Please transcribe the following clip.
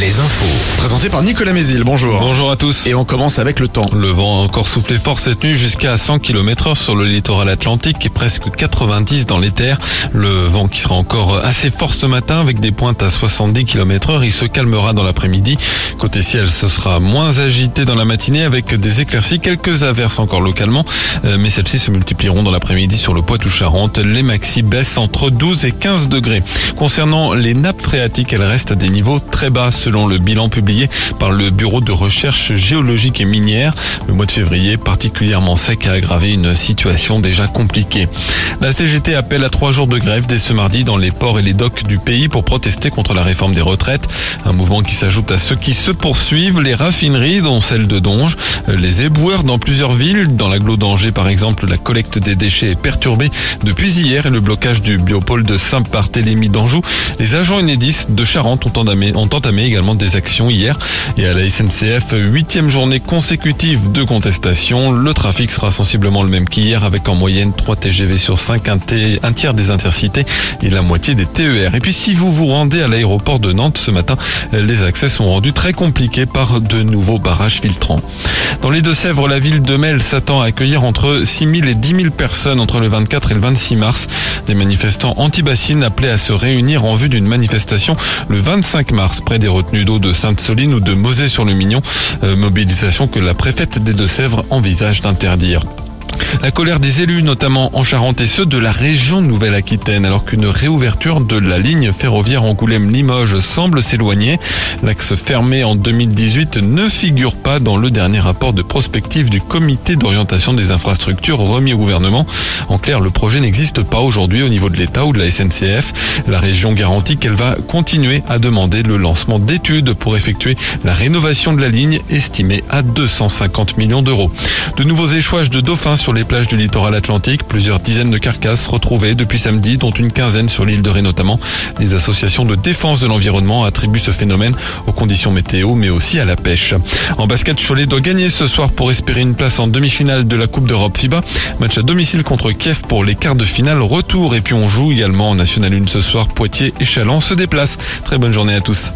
les infos. Présenté par Nicolas Mézil, bonjour. Bonjour à tous. Et on commence avec le temps. Le vent a encore soufflé fort cette nuit jusqu'à 100 km heure sur le littoral atlantique et presque 90 dans les terres. Le vent qui sera encore assez fort ce matin avec des pointes à 70 km heure. Il se calmera dans l'après-midi. Côté ciel, ce sera moins agité dans la matinée avec des éclaircies, quelques averses encore localement. Euh, mais celles-ci se multiplieront dans l'après-midi sur le Poitou-Charentes. Les maxi baissent entre 12 et 15 degrés. Concernant les nappes phréatiques, elles restent à des niveaux très bas selon le bilan publié par le Bureau de recherche géologique et minière. Le mois de février, particulièrement sec, a aggravé une situation déjà compliquée. La CGT appelle à trois jours de grève dès ce mardi dans les ports et les docks du pays pour protester contre la réforme des retraites. Un mouvement qui s'ajoute à ceux qui se poursuivent, les raffineries, dont celle de Donge, les éboueurs dans plusieurs villes. Dans l'agglo d'Angers, par exemple, la collecte des déchets est perturbée depuis hier et le blocage du biopôle de Saint-Barthélemy d'Anjou. Les agents Enedis de Charente ont entamé, ont entamé également des actions hier. Et à la SNCF, huitième journée consécutive de contestation. Le trafic sera sensiblement le même qu'hier avec en moyenne 3 TGV sur 5, un, un tiers des intercités et la moitié des TER. Et puis si vous vous rendez à l'aéroport de Nantes ce matin, les accès sont rendus très compliqués par de nouveaux barrages filtrants. Dans les Deux-Sèvres, la ville de Mel s'attend à accueillir entre 6 000 et 10 000 personnes entre le 24 et le 26 mars. Des manifestants anti-bassines appelés à se réunir en vue d'une manifestation le 25 mars près des retenues d'eau de Sainte-Soline ou de Mosée-sur-le-Mignon. Euh, mobilisation que la préfète des Deux-Sèvres envisage d'interdire. La colère des élus, notamment en Charente et ceux de la région Nouvelle-Aquitaine, alors qu'une réouverture de la ligne ferroviaire Angoulême-Limoges semble s'éloigner. L'axe fermé en 2018 ne figure pas dans le dernier rapport de prospective du comité d'orientation des infrastructures remis au gouvernement. En clair, le projet n'existe pas aujourd'hui au niveau de l'État ou de la SNCF. La région garantit qu'elle va continuer à demander le lancement d'études pour effectuer la rénovation de la ligne estimée à 250 millions d'euros. De nouveaux échouages de dauphins les plages du littoral atlantique. Plusieurs dizaines de carcasses retrouvées depuis samedi, dont une quinzaine sur l'île de Ré notamment. Les associations de défense de l'environnement attribuent ce phénomène aux conditions météo, mais aussi à la pêche. En basket, Cholet doit gagner ce soir pour espérer une place en demi-finale de la Coupe d'Europe FIBA. Match à domicile contre Kiev pour les quarts de finale retour. Et puis on joue également en National 1 ce soir. Poitiers et Chaland se déplacent. Très bonne journée à tous.